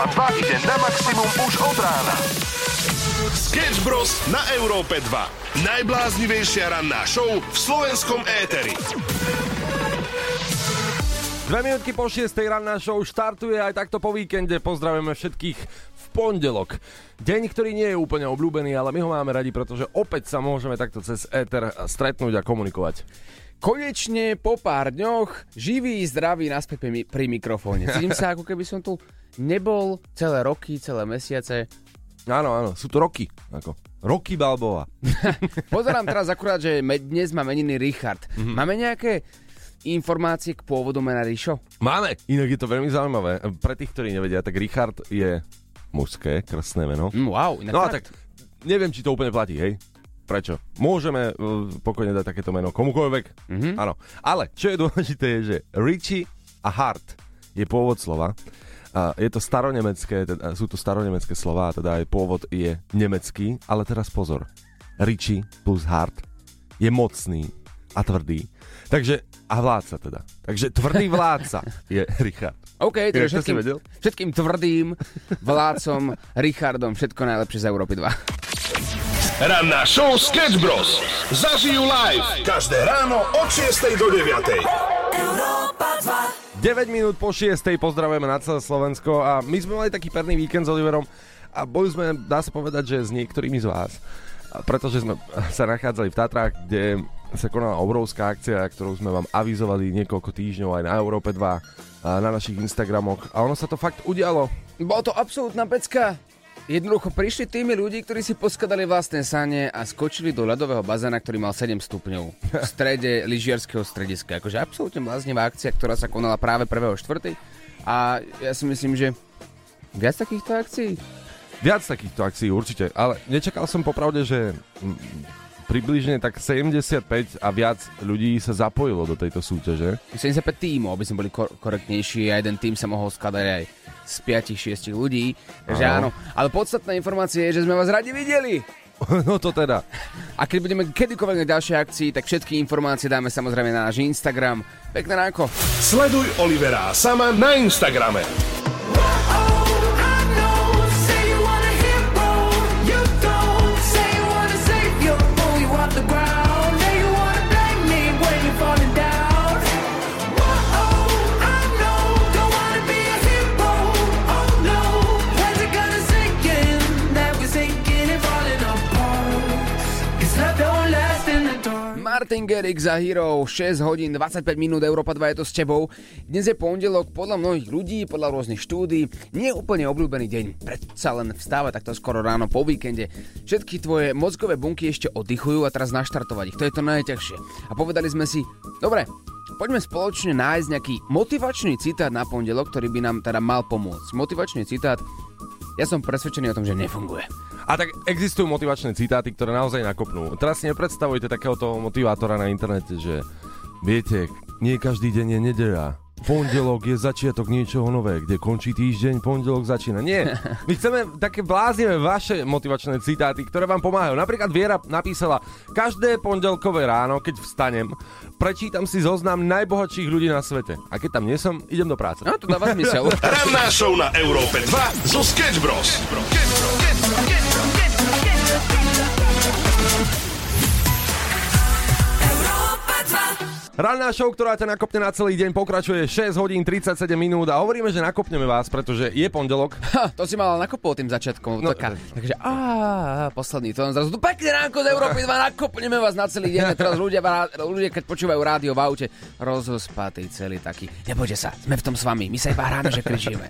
Európa 2 ide na maximum už od rána. Sketch Bros. na Európe 2. Najbláznivejšia ranná show v slovenskom éteri. Dve minútky po 6. ranná show štartuje aj takto po víkende. Pozdravujeme všetkých v pondelok. Deň, ktorý nie je úplne obľúbený, ale my ho máme radi, pretože opäť sa môžeme takto cez éter stretnúť a komunikovať. Konečne po pár dňoch živý, zdravý naspäť pri, pri mikrofóne. Cítim sa, ako keby som tu nebol celé roky, celé mesiace. Áno, áno, sú to roky. Ako. Roky Balbova. Pozerám teraz akurát, že dnes má meniny Richard. Mm-hmm. Máme nejaké informácie k pôvodu mena Rišo? Máme, inak je to veľmi zaujímavé. Pre tých, ktorí nevedia, tak Richard je mužské, krstné meno. Mm, wow, inak No a tak, neviem, či to úplne platí, hej? Prečo? Môžeme uh, pokojne dať takéto meno komukoľvek, Mhm. áno. Ale čo je dôležité je, že Richie a Hart je pôvod slova. A je to staronemecké, teda, sú to staronemecké slova, teda aj pôvod je nemecký, ale teraz pozor. Richie plus Hart je mocný a tvrdý. Takže, a vládca teda. Takže tvrdý vládca je Richard. OK, takže všetkým, vedel? všetkým tvrdým vládcom Richardom všetko najlepšie z Európy 2. Ranná show Sketch Bros. Zažijú live každé ráno od 6 do 9. 9 minút po 6. pozdravujeme na celé Slovensko a my sme mali taký perný víkend s Oliverom a boli sme, dá sa povedať, že s niektorými z vás. Pretože sme sa nachádzali v Tatrách, kde sa konala obrovská akcia, ktorú sme vám avizovali niekoľko týždňov aj na Európe 2 a na našich Instagramoch a ono sa to fakt udialo. Bolo to absolútna pecka. Jednoducho prišli tými ľudí, ktorí si poskladali vlastné sane a skočili do ľadového bazéna, ktorý mal 7 stupňov v strede lyžiarského strediska. Akože absolútne bláznivá akcia, ktorá sa konala práve 1.4. A ja si myslím, že viac takýchto akcií Viac takýchto akcií určite, ale nečakal som popravde, že mm, približne tak 75 a viac ľudí sa zapojilo do tejto súťaže. 75 tímov, aby sme boli kor- korektnejší a jeden tým sa mohol skladať aj z 5-6 ľudí. Takže Áno. Ale podstatná informácia je, že sme vás radi videli. no to teda. A keď budeme kedykoľvek na ďalšej akcii, tak všetky informácie dáme samozrejme na náš Instagram. Pekné ránko. Sleduj Olivera Sama na Instagrame. Garrix za Hero, 6 hodín 25 minút, Európa 2 je to s tebou. Dnes je pondelok, podľa mnohých ľudí, podľa rôznych štúdí, nie úplne obľúbený deň. Predsa len vstávať takto skoro ráno po víkende. Všetky tvoje mozgové bunky ešte oddychujú a teraz naštartovať ich, to je to najťažšie. A povedali sme si, dobre, poďme spoločne nájsť nejaký motivačný citát na pondelok, ktorý by nám teda mal pomôcť. Motivačný citát, ja som presvedčený o tom, že nefunguje. A tak existujú motivačné citáty, ktoré naozaj nakopnú. Teraz si nepredstavujte takéhoto motivátora na internete, že viete, nie každý deň je nedeľa. Pondelok je začiatok niečoho nové, kde končí týždeň, pondelok začína. Nie, my chceme také bláznivé vaše motivačné citáty, ktoré vám pomáhajú. Napríklad Viera napísala, každé pondelkové ráno, keď vstanem, prečítam si zoznam najbohatších ľudí na svete. A keď tam nie som, idem do práce. No to dáva zmysel. Ranná show na Európe 2 zo Sketch Bros. Ranná show, ktorá ťa nakopne na celý deň, pokračuje 6 hodín 37 minút a hovoríme, že nakopneme vás, pretože je pondelok. Ha, to si mal nakopol tým začiatkom. No, taká, takže á, posledný tón. Zrazu tu pekne ránko z Európy 2, nakopneme vás na celý deň. A teraz ľudia, ľudia, keď počúvajú rádio v aute, rozospatý celý taký. Nebojte sa, sme v tom s vami, my sa iba hráme, že kričíme.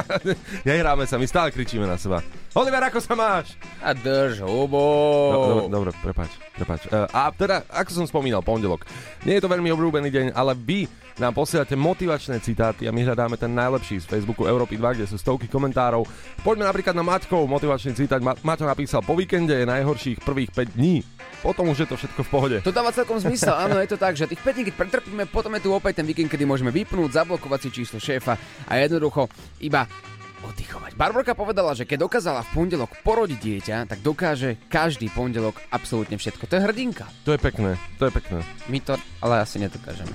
Nehráme sa, my stále kričíme na seba. Oliver, ako sa máš? A drž hubo. No, dobre, dobre, prepáč, prepáč. Uh, a teda, ako som spomínal, pondelok. Nie je to veľmi obľúbený deň, ale vy nám posielate motivačné citáty a my hľadáme ten najlepší z Facebooku Európy 2, kde sú stovky komentárov. Poďme napríklad na Maťkov motivačný citát. Ma- Maťo napísal, po víkende je najhorších prvých 5 dní. Potom už je to všetko v pohode. To dáva celkom zmysel, áno, je to tak, že tých 5 dní, keď pretrpíme, potom je tu opäť ten víkend, kedy môžeme vypnúť, zablokovať si číslo šéfa a jednoducho iba oddychovať. Barborka povedala, že keď dokázala v pondelok porodiť dieťa, tak dokáže každý pondelok absolútne všetko. To je hrdinka. To je pekné, to je pekné. My to ale asi nedokážeme.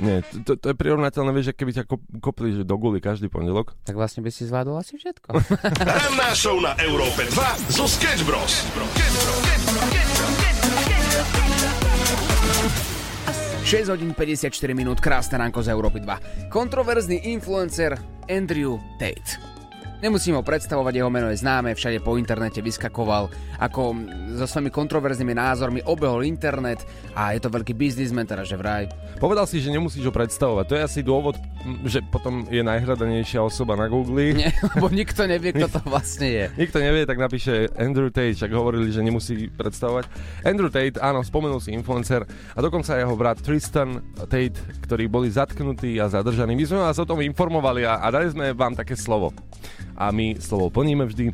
Nie, to, to je prirovnateľné, vieš, že keby ťa kop, kopli že do guly každý pondelok. Tak vlastne by si zvládol asi všetko. Ranná show na Európe 2 zo Sketch Bros. 6 hodín 54 minút, krásne ránko z Európy 2. Kontroverzný influencer Andrew Tate. Nemusím ho predstavovať, jeho meno je známe, všade po internete vyskakoval, ako so svojimi kontroverznými názormi obehol internet a je to veľký biznismen, teda že vraj. Povedal si, že nemusíš ho predstavovať. To je asi dôvod, že potom je najhľadanejšia osoba na Google. Nie, lebo nikto nevie, kto to vlastne je. Nikto nevie, tak napíše Andrew Tate, však hovorili, že nemusí predstavovať. Andrew Tate, áno, spomenul si influencer a dokonca jeho brat Tristan Tate, ktorí boli zatknutí a zadržaní. My sme vás o tom informovali a, a dali sme vám také slovo a my slovo plníme vždy,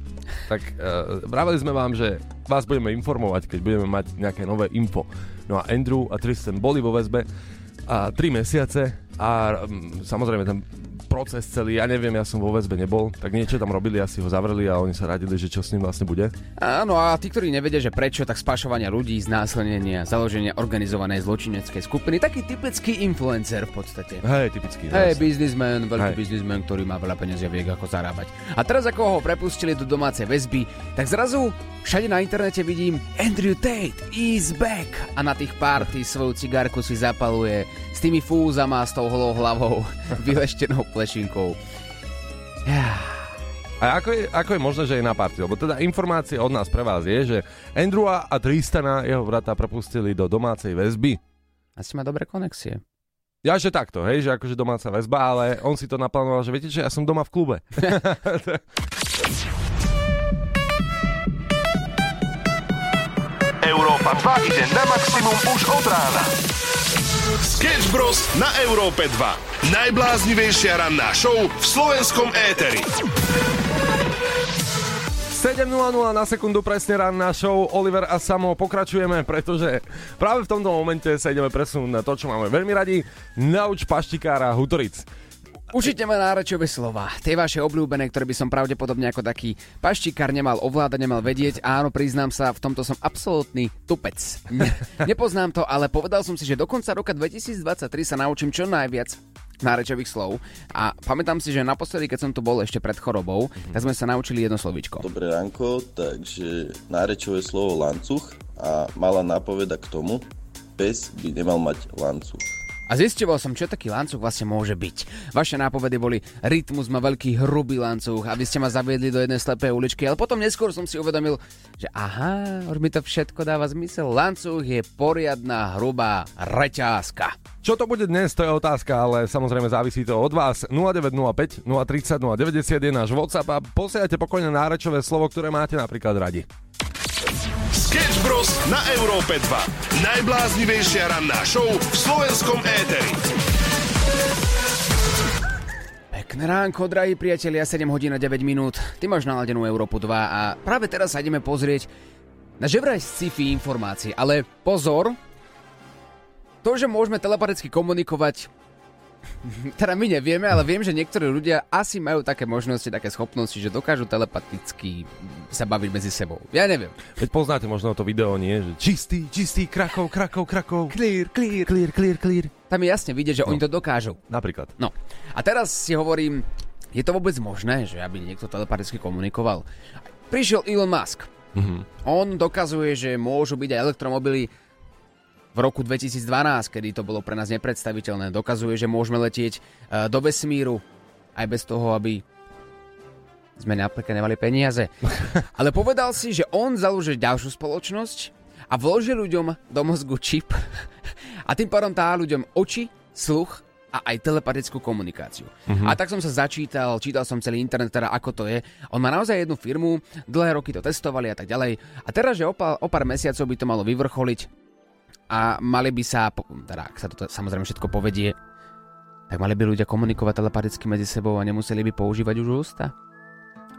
tak uh, sme vám, že vás budeme informovať, keď budeme mať nejaké nové info. No a Andrew a Tristan boli vo väzbe a 3 mesiace a um, samozrejme ten proces celý, ja neviem, ja som vo väzbe nebol, tak niečo tam robili, asi ho zavreli a oni sa radili, že čo s ním vlastne bude. Áno, a tí, ktorí nevedia, že prečo, tak spašovania ľudí, znásilnenia, založenia organizovanej zločineckej skupiny, taký typický influencer v podstate. Hej, typický. Hej, biznismen, veľký hey. biznismen, ktorý má veľa peniazí a vie, ako zarábať. A teraz, ako ho prepustili do domácej väzby, tak zrazu všade na internete vidím Andrew Tate is back a na tých party svoju cigarku si zapaluje s tými fúzama, s tou holou hlavou, vyleštenou plešinkou. A ako je, ako je možné, že je na party? Lebo teda informácia od nás pre vás je, že Andrewa a Tristana, jeho brata, prepustili do domácej väzby. Asi má dobré konexie. Ja, že takto, hej, že akože domáca väzba, ale on si to naplánoval, že viete, že ja som doma v klube. Európa 2 ide na maximum už od rána. Sketch Bros. na Európe 2. Najbláznivejšia ranná show v slovenskom éteri. 7.00 na sekundu presne ranná show Oliver a Samo pokračujeme, pretože práve v tomto momente sa ideme presunúť na to, čo máme veľmi radi. Nauč paštikára Hutoric. Učite ma nárečové slova, tie vaše obľúbené, ktoré by som pravdepodobne ako taký paštikár nemal ovládať, nemal vedieť. Áno, priznám sa, v tomto som absolútny tupec. Ne, nepoznám to, ale povedal som si, že do konca roka 2023 sa naučím čo najviac nárečových slov. A pamätám si, že naposledy, keď som tu bol ešte pred chorobou, mm-hmm. tak sme sa naučili jedno slovičko. Dobré ránko, takže nárečové slovo lancuch a malá nápoveda k tomu, pes by nemal mať lancuch. A zistoval som, čo taký lancuch vlastne môže byť. Vaše nápovedy boli rytmus má veľký hrubý lancuch a vy ste ma zaviedli do jednej slepej uličky, ale potom neskôr som si uvedomil, že aha, už mi to všetko dáva zmysel. Lancuch je poriadna hrubá reťázka. Čo to bude dnes, to je otázka, ale samozrejme závisí to od vás. 0905 030 090 je náš WhatsApp a posielajte pokojne nárečové slovo, ktoré máte napríklad radi. Sketch Bros. na Európe 2. Najbláznivejšia ranná show v slovenskom éteri. Pekné ránko, drahí priatelia, 7 hodín a 9 minút. Ty máš naladenú Európu 2 a práve teraz sa ideme pozrieť na ževraj sci-fi informácie. Ale pozor, to, že môžeme telepaticky komunikovať, teda my nevieme, ale viem, že niektorí ľudia asi majú také možnosti, také schopnosti, že dokážu telepaticky sa baviť medzi sebou. Ja neviem. Veď poznáte možno to video, nie? Že čistý, čistý, krakov, krakov, krakov. Clear, clear, clear, clear, clear. Tam je jasne vidieť, že no. oni to dokážu. Napríklad. No. A teraz si hovorím, je to vôbec možné, že aby niekto telepaticky komunikoval? Prišiel Elon Musk. Mm-hmm. On dokazuje, že môžu byť aj elektromobily v roku 2012, kedy to bolo pre nás nepredstaviteľné. Dokazuje, že môžeme letieť e, do vesmíru aj bez toho, aby sme napríklad nemali peniaze. Ale povedal si, že on založí ďalšiu spoločnosť a vloží ľuďom do mozgu čip a tým pádom tá ľuďom oči, sluch a aj telepatickú komunikáciu. Uh-huh. A tak som sa začítal, čítal som celý internet, teda ako to je. On má naozaj jednu firmu, dlhé roky to testovali a tak ďalej. A teraz, že o pár, o pár mesiacov by to malo vyvrcholiť, a mali by sa, teda ak sa to samozrejme všetko povedie, tak mali by ľudia komunikovať telepaticky medzi sebou a nemuseli by používať už ústa?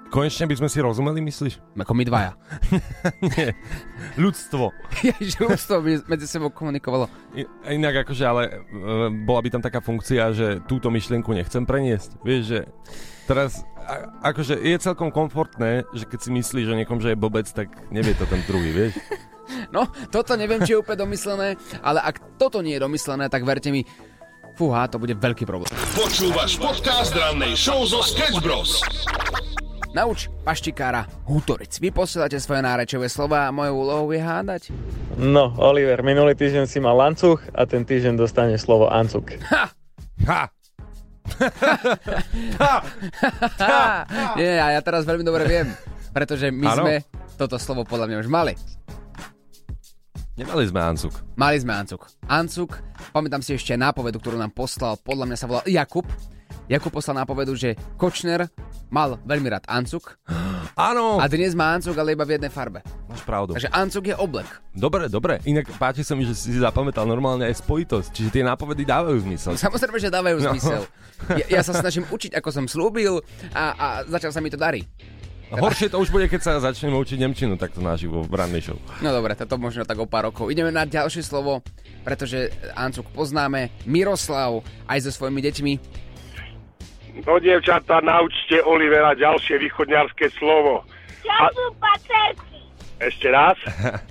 Konečne by sme si rozumeli, myslíš? Ako my dvaja. Nie. Ľudstvo. Ježiš, ľudstvo by medzi sebou komunikovalo. Inak akože, ale e, bola by tam taká funkcia, že túto myšlienku nechcem preniesť. Vieš, že teraz akože je celkom komfortné, že keď si myslíš o niekom, že je blbec, tak nevie to ten druhý, vieš. No, toto neviem, či je úplne domyslené, ale ak toto nie je domyslené, tak verte mi, fúha, to bude veľký problém. Počúvaš podcast rannej show zo Sketch Bros. Nauč paštikára Hutoric. Vy posielate svoje nárečové slova a mojou úlohou je hádať. No, Oliver, minulý týždeň si mal lancuch a ten týždeň dostane slovo ancuk. Ha! Ha! Ha! Nie, ja, ja teraz veľmi dobre viem, pretože my Áno. sme toto slovo podľa mňa už mali. Nemali sme Ancuk. Mali sme Ancuk. Ancuk, pamätám si ešte nápovedu, ktorú nám poslal, podľa mňa sa volal Jakub. Jakub poslal nápovedu, že Kočner mal veľmi rád Ancuk Áno, a dnes má Ancuk, ale iba v jednej farbe. máš pravdu. Takže Ancuk je oblek. Dobre, dobre. Inak páči sa mi, že si zapamätal normálne aj spojitosť. Čiže tie nápovedy dávajú zmysel. Samozrejme, že dávajú No. zmysel. Ja, ja sa snažím učiť, ako som slúbil a, a začal sa mi to darí. Horšie to už bude, keď sa začneme učiť Nemčinu takto naživo v rannej show. No dobre, toto možno tak o pár rokov. Ideme na ďalšie slovo, pretože Ancuk poznáme. Miroslav aj so svojimi deťmi. No, dievčatá, naučte Olivera ďalšie východňarské slovo. Čo sú pacerky? Ešte raz.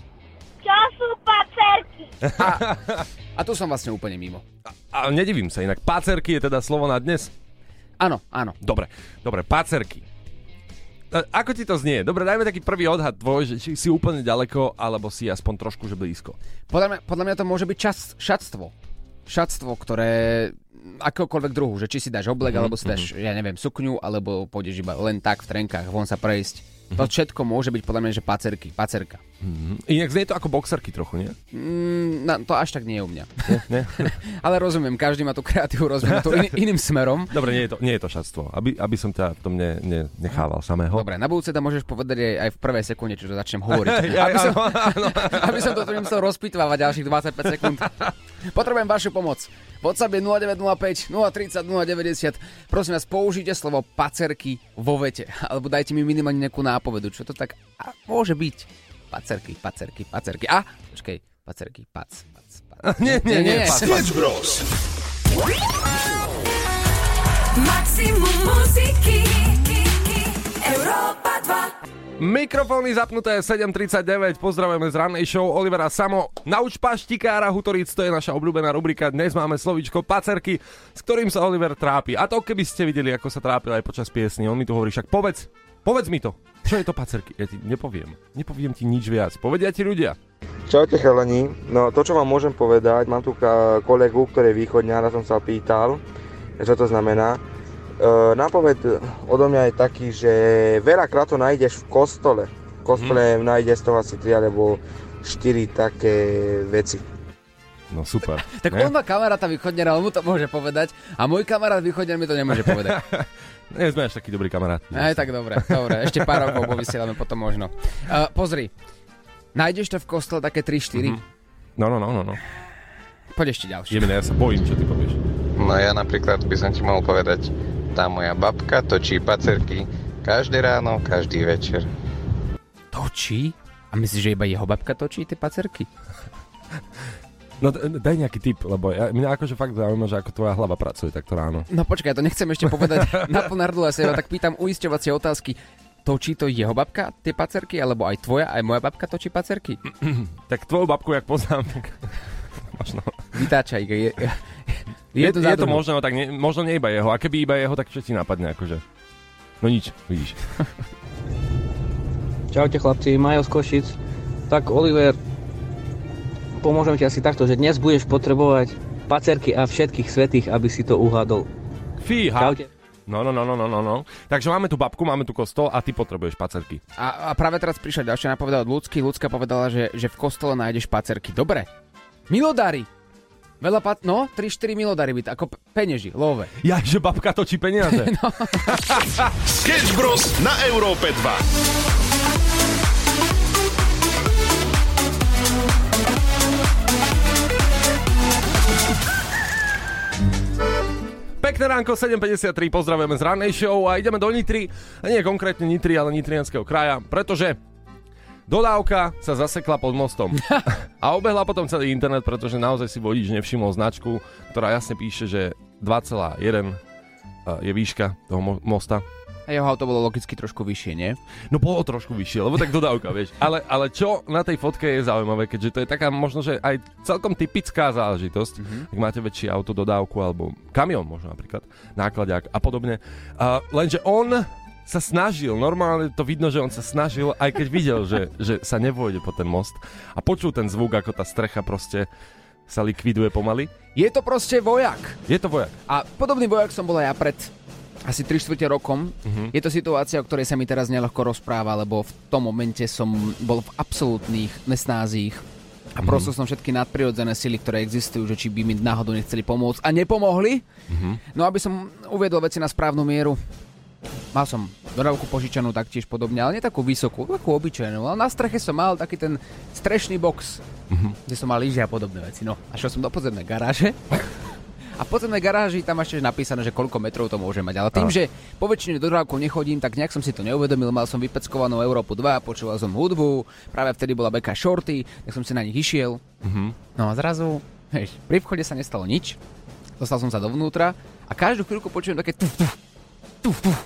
Čo sú pacerky? A tu som vlastne úplne mimo. A nedivím sa, inak pácerky je teda slovo na dnes. Áno, áno. Dobre, dobre, pácerky. Ako ti to znie? Dobre, dajme taký prvý odhad tvoj, že či si úplne ďaleko, alebo si aspoň trošku, že blízko. Podľa mňa, podľa mňa to môže byť čas, šatstvo. Šatstvo, ktoré akéhokoľvek druhu, že či si dáš oblek, mm-hmm. alebo si dáš, ja neviem, sukňu, alebo pôjdeš iba len tak v trenkách von sa prejsť. To všetko môže byť podľa mňa, že pacerky, pacerka. Inak znie to ako boxerky trochu, nie? Mm, na, to až tak nie je u mňa. Nie? Ale rozumiem, každý má tú kreatívu rozvinutú in, iným smerom. Dobre, nie je to, nie je to šatstvo. Aby, aby som ťa v tom ne, ne, nechával samého. Dobre, na budúce to môžeš povedať aj, aj v prvej sekunde, čo začnem hovoriť. Ja, aby, som, áno, áno. aby som to tu nemusel rozpitvávať ďalších 25 sekúnd. Potrebujem vašu pomoc. WhatsApp je 0905 030 090. Prosím vás, použite slovo pacerky vo vete. Alebo dajte mi minimálne nejakú nápovedu, čo to tak a, môže byť. Pacerky, pacerky, pacerky. A, počkej, pacerky, pac, pac, pac. Nie, nie, nie, pac. Sketch Bros. Maximum muziky Európa 2 Mikrofóny zapnuté 7.39, pozdravujeme z rannej show Olivera Samo. Nauč paštikára Hutoric, to je naša obľúbená rubrika. Dnes máme slovíčko pacerky, s ktorým sa Oliver trápi. A to keby ste videli, ako sa trápil aj počas piesny. On mi tu hovorí, však povedz, povedz mi to. Čo je to pacerky? Ja ti nepoviem. Nepoviem ti nič viac. Povedia ti ľudia. Čaute chalani, no to čo vám môžem povedať, mám tu kolegu, ktorý je východňar a som sa pýtal, čo to znamená. E, nápoved odo mňa je taký, že veľakrát to nájdeš v kostole. V kostole mm. nájdeš toho asi 3 alebo 4 také veci. No super. Tak Ne? on má kamaráta východňara, on mu to môže povedať. A môj kamarát východňar mi to nemôže povedať. Nie sme až taký dobrý kamarát. Aj tak dobre, dobre. Ešte pár rokov povysielame potom možno. Uh, pozri, nájdeš to v kostole také 3-4? Mm-hmm. No, no, no, no, no. Poď ešte ďalšie. Jemine, ja sa bojím, čo ty povieš. No ja napríklad by som ti mohol povedať, tá moja babka točí pacerky každé ráno, každý večer. Točí? A myslíš, že iba jeho babka točí tie pacerky? No daj nejaký tip, lebo ja, mňa akože fakt zaujíma, že ako tvoja hlava pracuje takto ráno. No počkaj, to nechcem ešte povedať na plnardlu, ja sa tak pýtam uisťovacie otázky. Točí to jeho babka tie pacerky, alebo aj tvoja, aj moja babka točí pacerky? Tak tvoju babku, jak poznám, tak možno. Vytáčaj, je, je, Je, je to, je to možno, tak ne, možno nie iba jeho. A keby iba jeho, tak čo ti napadne, akože. No nič, vidíš. Čaute chlapci, Majo z Košic. Tak Oliver, pomôžem ti asi takto, že dnes budeš potrebovať pacerky a všetkých svetých, aby si to uhádol. Fíha. Čaute. No, no, no, no, no, no, no. Takže máme tu babku, máme tu kostol a ty potrebuješ pacerky. A, a práve teraz prišla ďalšia napoveda od Ľudsky. Ľudská povedala, že, že v kostole nájdeš pacerky. Dobre. Milodary. Veľa pat... No, 3-4 milodary byť, ako peneži, love. Ja, že babka točí peniaze. No. Sketch Bros. na Európe 2. Pekné ránko, 7.53, pozdravujeme z rannej show a ideme do Nitry. A nie konkrétne Nitry, ale Nitrianského kraja, pretože dodávka sa zasekla pod mostom. a obehla potom celý internet, pretože naozaj si vodič nevšimol značku, ktorá jasne píše, že 2,1 eh, je výška toho mo- mosta. A jeho auto bolo logicky trošku vyššie, nie? No bolo trošku vyššie, lebo tak dodávka, vieš. Ale, ale čo na tej fotke je zaujímavé, keďže to je taká možno, že aj celkom typická záležitosť, mm-hmm. ak máte väčšie auto, dodávku alebo kamión možno napríklad, nákladák a podobne. Uh, lenže on sa snažil, normálne to vidno, že on sa snažil, aj keď videl, že, že sa nevojde po ten most a počul ten zvuk, ako tá strecha proste sa likviduje pomaly. Je to proste vojak. Je to vojak. A podobný vojak som bol aj ja pred asi 3 čtvrte rokom. Uh-huh. Je to situácia, o ktorej sa mi teraz nelehko rozpráva, lebo v tom momente som bol v absolútnych nesnázích a uh-huh. prosil som všetky nadprirodzené sily, ktoré existujú, že či by mi náhodou nechceli pomôcť a nepomohli. Uh-huh. No aby som uviedol veci na správnu mieru, mal som dodávku požičanú taktiež podobne, ale nie takú vysokú, takú obyčajnú. Ale na streche som mal taký ten strešný box, uh-huh. kde som mal lyže a podobné veci. No a šiel som do podzemnej garáže a v podzemnej garáži tam ešte napísané, že koľko metrov to môže mať. Ale tým, že po väčšine dodávkou nechodím, tak nejak som si to neuvedomil. Mal som vypeckovanú Európu 2, počúval som hudbu, práve vtedy bola beka shorty, tak som si na nich išiel. Uh-huh. No a zrazu, hej, pri vchode sa nestalo nič. Dostal som sa dovnútra a každú chvíľku počujem také tuf, tuf, tuf, tuf.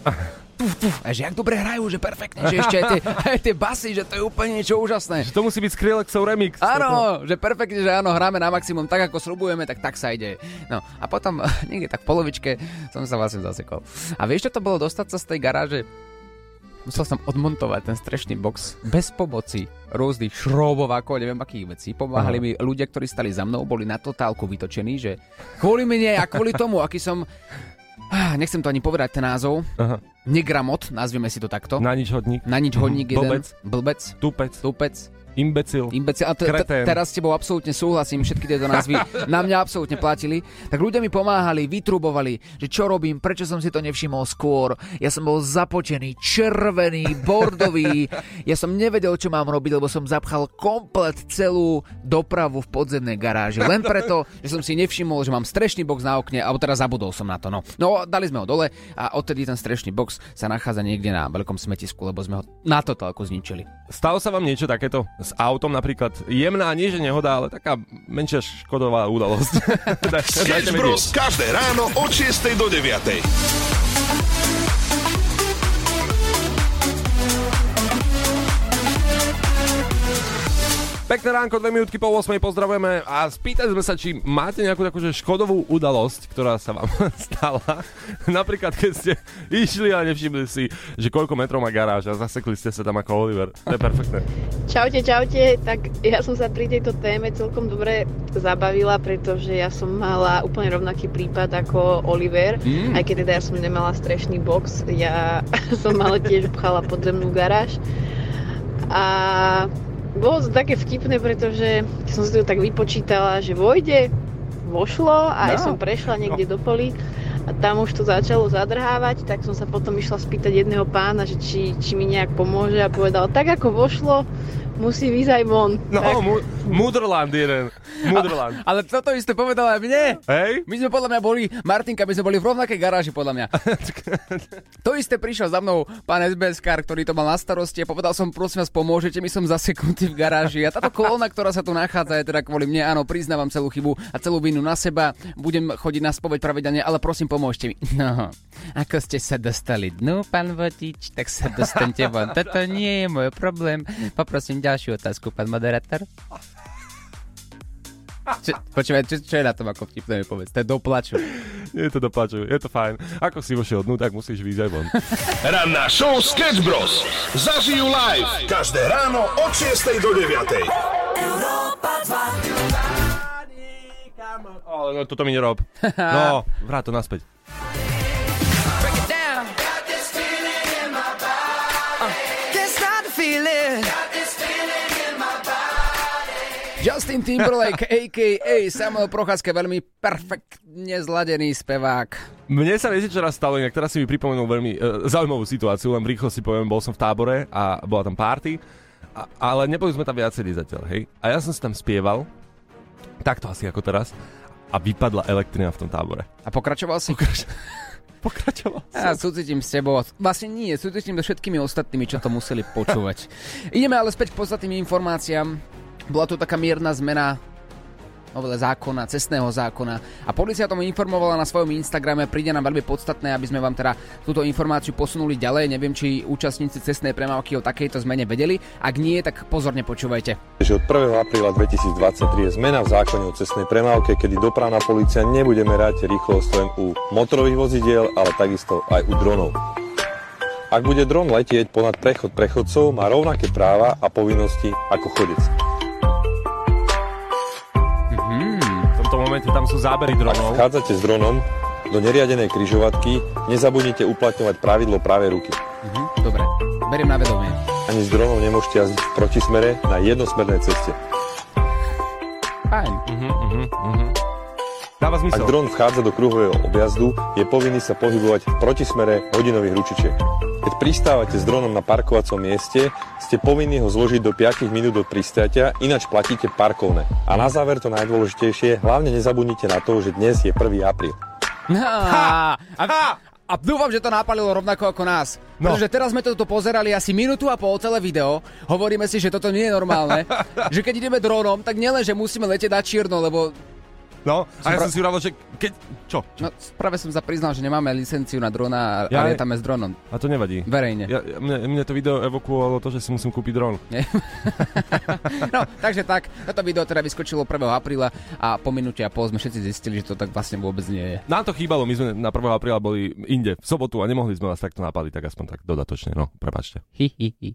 Tuf, tuf. A že jak dobre hrajú, že perfektne, že ešte aj tie, aj tie basy, že to je úplne niečo úžasné. Že to musí byť Skrillexov remix. Áno, že perfektne, že áno, hráme na maximum tak, ako slubujeme, tak tak sa ide. No a potom niekde tak v polovičke som sa vlastne zasekol. A vieš, čo to bolo dostať sa z tej garáže? Musel som odmontovať ten strešný box bez pomoci rôznych šrobovákov, neviem akých vecí. Pomáhali Aha. mi ľudia, ktorí stali za mnou, boli na totálku vytočení, že kvôli mne a kvôli tomu, aký som nechcem to ani povedať ten názov. Aha. Negramot, nazvieme si to takto. Na nič hodník. Na nič hodník mm, jeden. Blbec. Blbec. Tupec. Tupec. Imbecil. Imbecil. A t- t- teraz s tebou absolútne súhlasím, všetky tieto názvy na mňa absolútne platili. Tak ľudia mi pomáhali, vytrubovali, že čo robím, prečo som si to nevšimol skôr. Ja som bol započený, červený, bordový. Ja som nevedel, čo mám robiť, lebo som zapchal komplet celú dopravu v podzemnej garáži. Len preto, že som si nevšimol, že mám strešný box na okne, alebo teraz zabudol som na to. No, no dali sme ho dole a odtedy ten strešný box sa nachádza niekde na veľkom smetisku, lebo sme ho na to toľko zničili. Stalo sa vám niečo takéto? S autom napríklad jemná, nie že nehoda, ale taká menšia škodová udalosť. Sketch Bros. každé ráno od 6 do 9. Pekné ránko, dve minútky po 8 pozdravujeme a spýtali sme sa, či máte nejakú takú že škodovú udalosť, ktorá sa vám stala. Napríklad, keď ste išli a nevšimli si, že koľko metrov má garáž a zasekli ste sa tam ako Oliver. To je perfektné. Čaute, čaute. Tak ja som sa pri tejto téme celkom dobre zabavila, pretože ja som mala úplne rovnaký prípad ako Oliver, mm. aj keď teda ja som nemala strešný box, ja som mala tiež pchala podzemnú garáž. A bolo to také vtipné, pretože som si to tak vypočítala, že vojde, vošlo a no. aj som prešla niekde no. do poli a tam už to začalo zadrhávať, tak som sa potom išla spýtať jedného pána, že či, či mi nejak pomôže a povedal, tak ako vošlo, musí ísť aj von. No, tak... mu- Mudrland jeden. Mudrland. A, ale toto isté povedal aj mne. Hej? My sme podľa mňa boli, Martinka, my sme boli v rovnakej garáži podľa mňa. to isté prišiel za mnou pán SBS kar, ktorý to mal na starosti a povedal som, prosím vás, pomôžete mi, som zaseknutý v garáži. A táto kolóna, ktorá sa tu nachádza, je teda kvôli mne, áno, priznávam celú chybu a celú vinu na seba. Budem chodiť na spoveď pravidelne, ale prosím, pomôžte mi. No, ako ste sa dostali dnu, pán vodič, tak sa dostanete von. Toto nie je môj problém. Poprosím ďalšiu otázku, pán moderátor. Čo, počúvaj, čo, čo je na tom ako vtipné mi povedz? To je doplaču. Je to doplaču, je to fajn. Ako si vošiel dnu, tak musíš výjsť aj von. Ranná show Sketch Bros. Zažijú live každé ráno od 6 do 9. Európa 2. Ale no, toto mi nerob. No, vrát to naspäť. Justin Timberlake, a.k.a. Samuel Procházka, veľmi perfektne zladený spevák. Mne sa viete, čo raz stalo, inak teraz si mi pripomenul veľmi uh, zaujímavú situáciu, len rýchlo si poviem, bol som v tábore a bola tam party, a, ale neboli sme tam viacerí zatiaľ, hej. A ja som si tam spieval, takto asi ako teraz, a vypadla elektrina v tom tábore. A pokračoval si? Pokračoval Ja súcitím s tebou. Vlastne nie, súcitím so všetkými ostatnými, čo to museli počúvať. Ideme ale späť k podstatným informáciám. Bola tu taká mierna zmena novele zákona, cestného zákona a policia tomu informovala na svojom Instagrame, príde nám veľmi podstatné, aby sme vám teda túto informáciu posunuli ďalej. Neviem, či účastníci cestnej premávky o takejto zmene vedeli. Ak nie, tak pozorne počúvajte. že od 1. apríla 2023 je zmena v zákone o cestnej premávke, kedy dopravná policia nebude merať rýchlosť len u motorových vozidiel, ale takisto aj u dronov. Ak bude dron letieť ponad prechod prechodcov, má rovnaké práva a povinnosti ako chodec. Momente tam sú zábery dronov. Ak vchádzate s dronom do neriadenej kryžovatky, nezabudnite uplatňovať pravidlo pravej ruky. Mhm, dobre, beriem na vedomie. Ani s dronom nemôžete jazdiť v protismere na jednosmernej ceste. Fajn. Mhm, mhm, mhm. Dáva Ak zmysel. dron vchádza do kruhového objazdu, je povinný sa pohybovať v protismere hodinových ručičiek. Keď pristávate s dronom na parkovacom mieste, ste povinní ho zložiť do 5 minút od pristátia, ináč platíte parkovné. A na záver to najdôležitejšie, hlavne nezabudnite na to, že dnes je 1. apríl. Ha, a, a dúfam, že to napalilo rovnako ako nás. No. Pretože teraz sme to tu pozerali asi minútu a pol celé video. Hovoríme si, že toto nie je normálne. že keď ideme dronom, tak nielen, že musíme letieť na čierno, lebo... No, a ja pra- som si uravil, že keď... Čo? No, práve som sa priznal, že nemáme licenciu na drona a, Ja- lietame s dronom. A to nevadí. Verejne. Ja, ja- mne, mne to video evokuovalo to, že si musím kúpiť dron. No, takže tak, toto video teda vyskočilo 1. apríla a po minúte a pol sme všetci zistili, že to tak vlastne vôbec nie je. Nám to chýbalo, my sme na 1. apríla boli inde, v sobotu a nemohli sme vás takto napaliť, tak aspoň tak dodatočne, no, prepačte. Hi, hi, hi.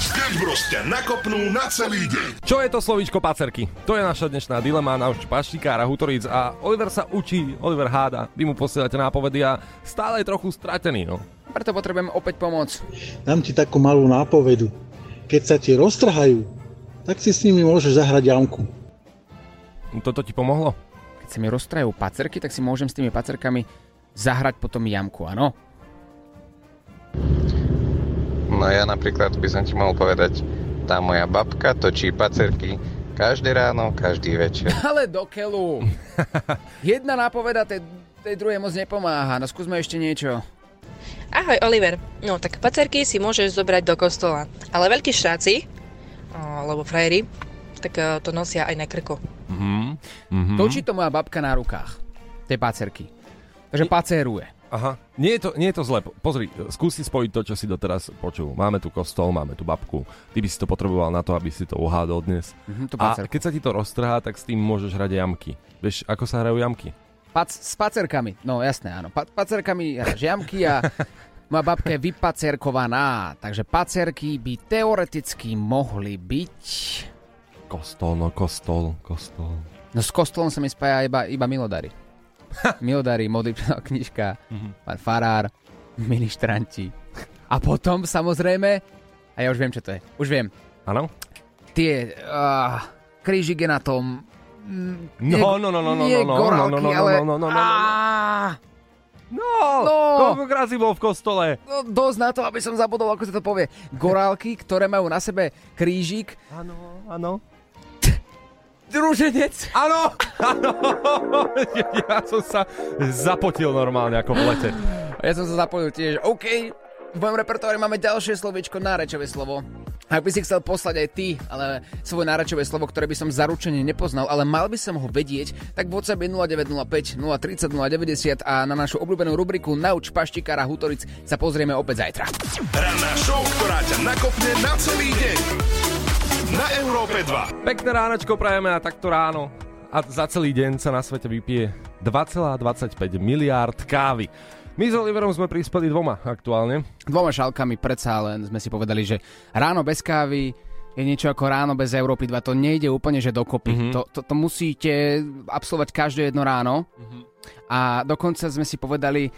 Sketch Bros ťa nakopnú na celý deň. Čo je to slovíčko pacerky? To je naša dnešná dilema, náš paštikár a hutoric a Oliver sa učí, Oliver háda, vy mu posielate nápovedy a stále je trochu stratený, no. Preto potrebujem opäť pomoc. Dám ti takú malú nápovedu. Keď sa ti roztrhajú, tak si s nimi môžeš zahrať jamku. Toto ti pomohlo? Keď sa mi roztrajú pacerky, tak si môžem s tými pacerkami zahrať potom jamku, áno? No ja napríklad by som ti mohol povedať, tá moja babka točí pacerky každé ráno, každý večer. Ale do keľu. Jedna nápoveda tej, tej druhej moc nepomáha. No skúsme ešte niečo. Ahoj Oliver, no tak pacerky si môžeš zobrať do kostola, ale veľkí štáci, alebo frajeri, tak eh, to nosia aj na krku. Mhm. mhm. Točí to moja babka na rukách. Tej pacerky. Takže paceruje. Aha, nie je, to, nie je to zle. Pozri, skús si spojiť to, čo si doteraz počul. Máme tu kostol, máme tu babku. Ty by si to potreboval na to, aby si to uhádol dnes. Mhm, tú a keď sa ti to roztrhá, tak s tým môžeš hrať jamky. Vieš, ako sa hrajú jamky? Pac, s pacerkami. No jasné, áno. Pa, pacerkami hráš jamky a moja babka je vypacerkovaná. Takže pacerky by teoreticky mohli byť... Kostol, no kostol, kostol. No s kostolom sa mi spája iba, iba milodary. Milodary, modlitbná knižka, pán farár, ministranti. A potom samozrejme, a ja už viem, čo to je. Už viem. Áno? Tie uh, krížik je na tom... mm, No, no, no, no, no, no, no, gorálky, no, no, no, ale... no, no, no, no, no. Á, No, No. koľkokrát si bol v kostole? No, dosť na to, aby som zabudol, ako sa to povie. Gorálky, ktoré majú na sebe krížik. Áno, áno. Druženec. Áno, áno. Ja som sa zapotil normálne ako v lete. Ja som sa zapojil tiež. OK, v mojom repertoári máme ďalšie slovičko, nárečové slovo. Ak by si chcel poslať aj ty, ale svoje nárečové slovo, ktoré by som zaručene nepoznal, ale mal by som ho vedieť, tak WhatsApp je 0905 030 090 a na našu obľúbenú rubriku Nauč paštikára Hutoric sa pozrieme opäť zajtra. Ranná show, ktorá ťa nakopne na celý deň. Na Európe 2. Pekné ránočko prajeme a takto ráno. A za celý deň sa na svete vypije 2,25 miliárd kávy. My s Oliverom sme prispeli dvoma aktuálne. Dvoma šalkami predsa len sme si povedali, že ráno bez kávy je niečo ako ráno bez Európy 2. To nejde úplne, že dokopy. Mhm. To, to, to musíte absolvovať každé jedno ráno. A dokonca sme si povedali,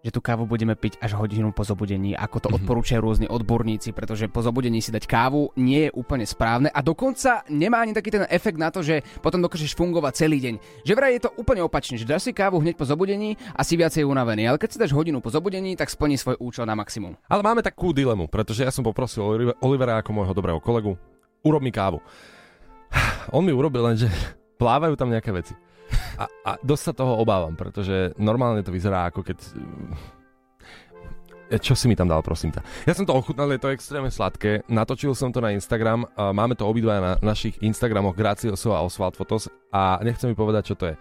že tú kávu budeme piť až hodinu po zobudení, ako to odporúčajú rôzni odborníci, pretože po zobudení si dať kávu nie je úplne správne a dokonca nemá ani taký ten efekt na to, že potom dokážeš fungovať celý deň. Že vraj je to úplne opačne, že dáš si kávu hneď po zobudení a si viacej unavený, ale keď si dáš hodinu po zobudení, tak splní svoj účel na maximum. Ale máme takú dilemu, pretože ja som poprosil Oli- Olivera ako môjho dobrého kolegu, urob mi kávu. On mi urobil len, že plávajú tam nejaké veci. A, a dosť sa toho obávam, pretože normálne to vyzerá ako keď... E, Čo si mi tam dal, prosím ťa? Ja som to ochutnal, je to extrémne sladké. Natočil som to na Instagram. Máme to obidva na našich Instagramoch Gracioso a Oswald Fotos a nechcem mi povedať, čo to je.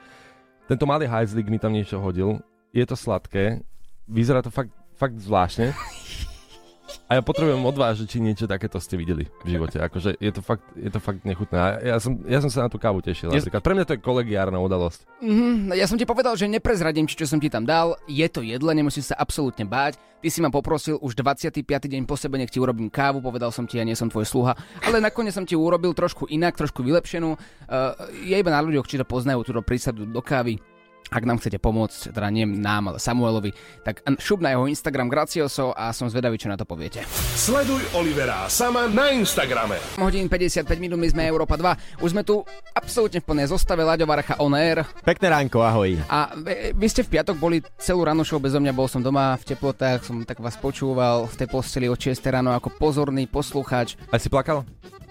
Tento malý hajzlik mi tam niečo hodil. Je to sladké. Vyzerá to fakt, fakt zvláštne. A ja potrebujem od vás, že či niečo takéto ste videli v živote. Akože je to fakt, je to fakt nechutné. Ja som, ja som sa na tú kávu tešil. Napríklad. Pre mňa to je kolegiárna udalosť. Mhm, ja som ti povedal, že neprezradím čo som ti tam dal. Je to jedle, nemusíš sa absolútne báť. Ty si ma poprosil už 25. deň po sebe, nech ti urobím kávu, povedal som ti, ja nie som tvoj sluha. Ale nakoniec som ti urobil trošku inak, trošku vylepšenú. Uh, je iba na ľuďoch, či to poznajú, túto prísadu do kávy. Ak nám chcete pomôcť, teda nie nám, ale Samuelovi, tak šup na jeho Instagram Gracioso a som zvedavý, čo na to poviete. Sleduj Olivera sama na Instagrame. Hodín 55 minút, my sme Európa 2. Už sme tu absolútne v plnej zostave Laďo Varcha On Air. Pekné ránko, ahoj. A vy, vy ste v piatok boli celú ráno show bezo mňa, bol som doma v teplotách, som tak vás počúval v tej posteli od 6 ráno ako pozorný poslucháč. A si plakal?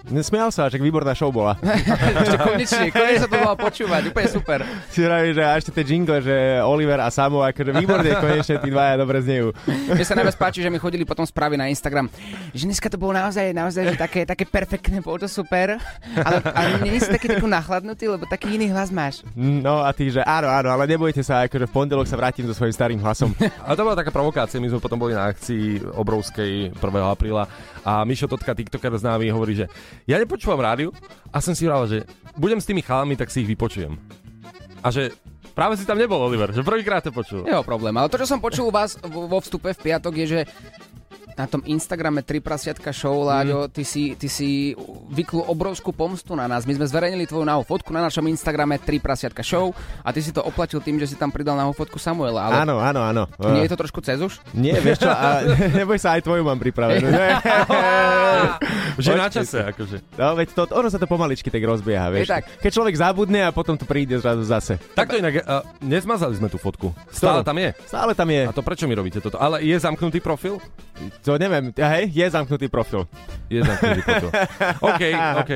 Smial sa, že výborná show bola. Ešte konečne, konečne sa to malo počúvať, úplne super. Si vraví, že a ešte tie jingle, že Oliver a Samo, akože výborne, konečne tí dvaja dobre znejú. Mne sa najviac páči, že mi chodili potom správy na Instagram, že dneska to bolo naozaj, naozaj že také, také perfektné, bolo to super, ale, ale nie si taký takú nachladnutý, lebo taký iný hlas máš. No a ty, že áno, áno, ale nebojte sa, akože v pondelok sa vrátim so svojím starým hlasom. A to bola taká provokácia, my sme potom boli na akcii obrovskej 1. apríla a Mišo Totka, tiktoker známy, hovorí, že ja nepočúvam rádiu a som si vral, že budem s tými chalami, tak si ich vypočujem. A že práve si tam nebol, Oliver, že prvýkrát to počul. Jeho problém, ale to, čo som počul u vás vo vstupe v piatok je, že na tom Instagrame 3 prasiatka show, Láďo, ty si, ty si vyklul obrovskú pomstu na nás. My sme zverejnili tvoju nahú fotku na našom Instagrame 3 prasiatka show a ty si to oplatil tým, že si tam pridal nahú fotku Samuela. Ale Áno, áno, áno. nie je to trošku cez už? Nie, vieš čo, a neboj sa, aj tvoju mám pripravenú. Že na čase, akože. No, veď to, ono sa to pomaličky tak rozbieha, vieš. Je tak. Keď človek zabudne a potom to príde zrazu zase. Takto inak, uh, nezmazali sme tú fotku. Stále tam je. Stále tam je. A to prečo mi robíte toto? Ale je zamknutý profil? To neviem, hej, je zamknutý profil. Je zamknutý profil. OK, OK.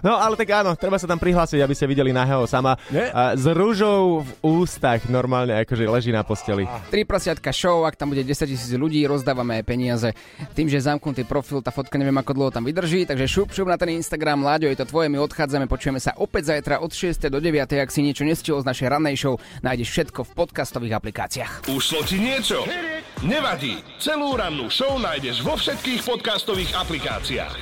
No ale tak áno, treba sa tam prihlásiť, aby ste videli nahého sama. A s rúžou v ústach normálne akože leží na posteli. 3 prasiatka show, ak tam bude 10 tisíc ľudí, rozdávame aj peniaze. Tým, že je zamknutý profil, tá fotka neviem ako dlho tam vydrží, takže šup, šup na ten Instagram, Láďo, je to tvoje, my odchádzame, počujeme sa opäť zajtra od 6. do 9. Ak si niečo nestihol z našej rannej show, nájdeš všetko v podcastových aplikáciách. Ušlo ti niečo? Nevadí. Celú rannú show nájdeš vo všetkých podcastových aplikáciách.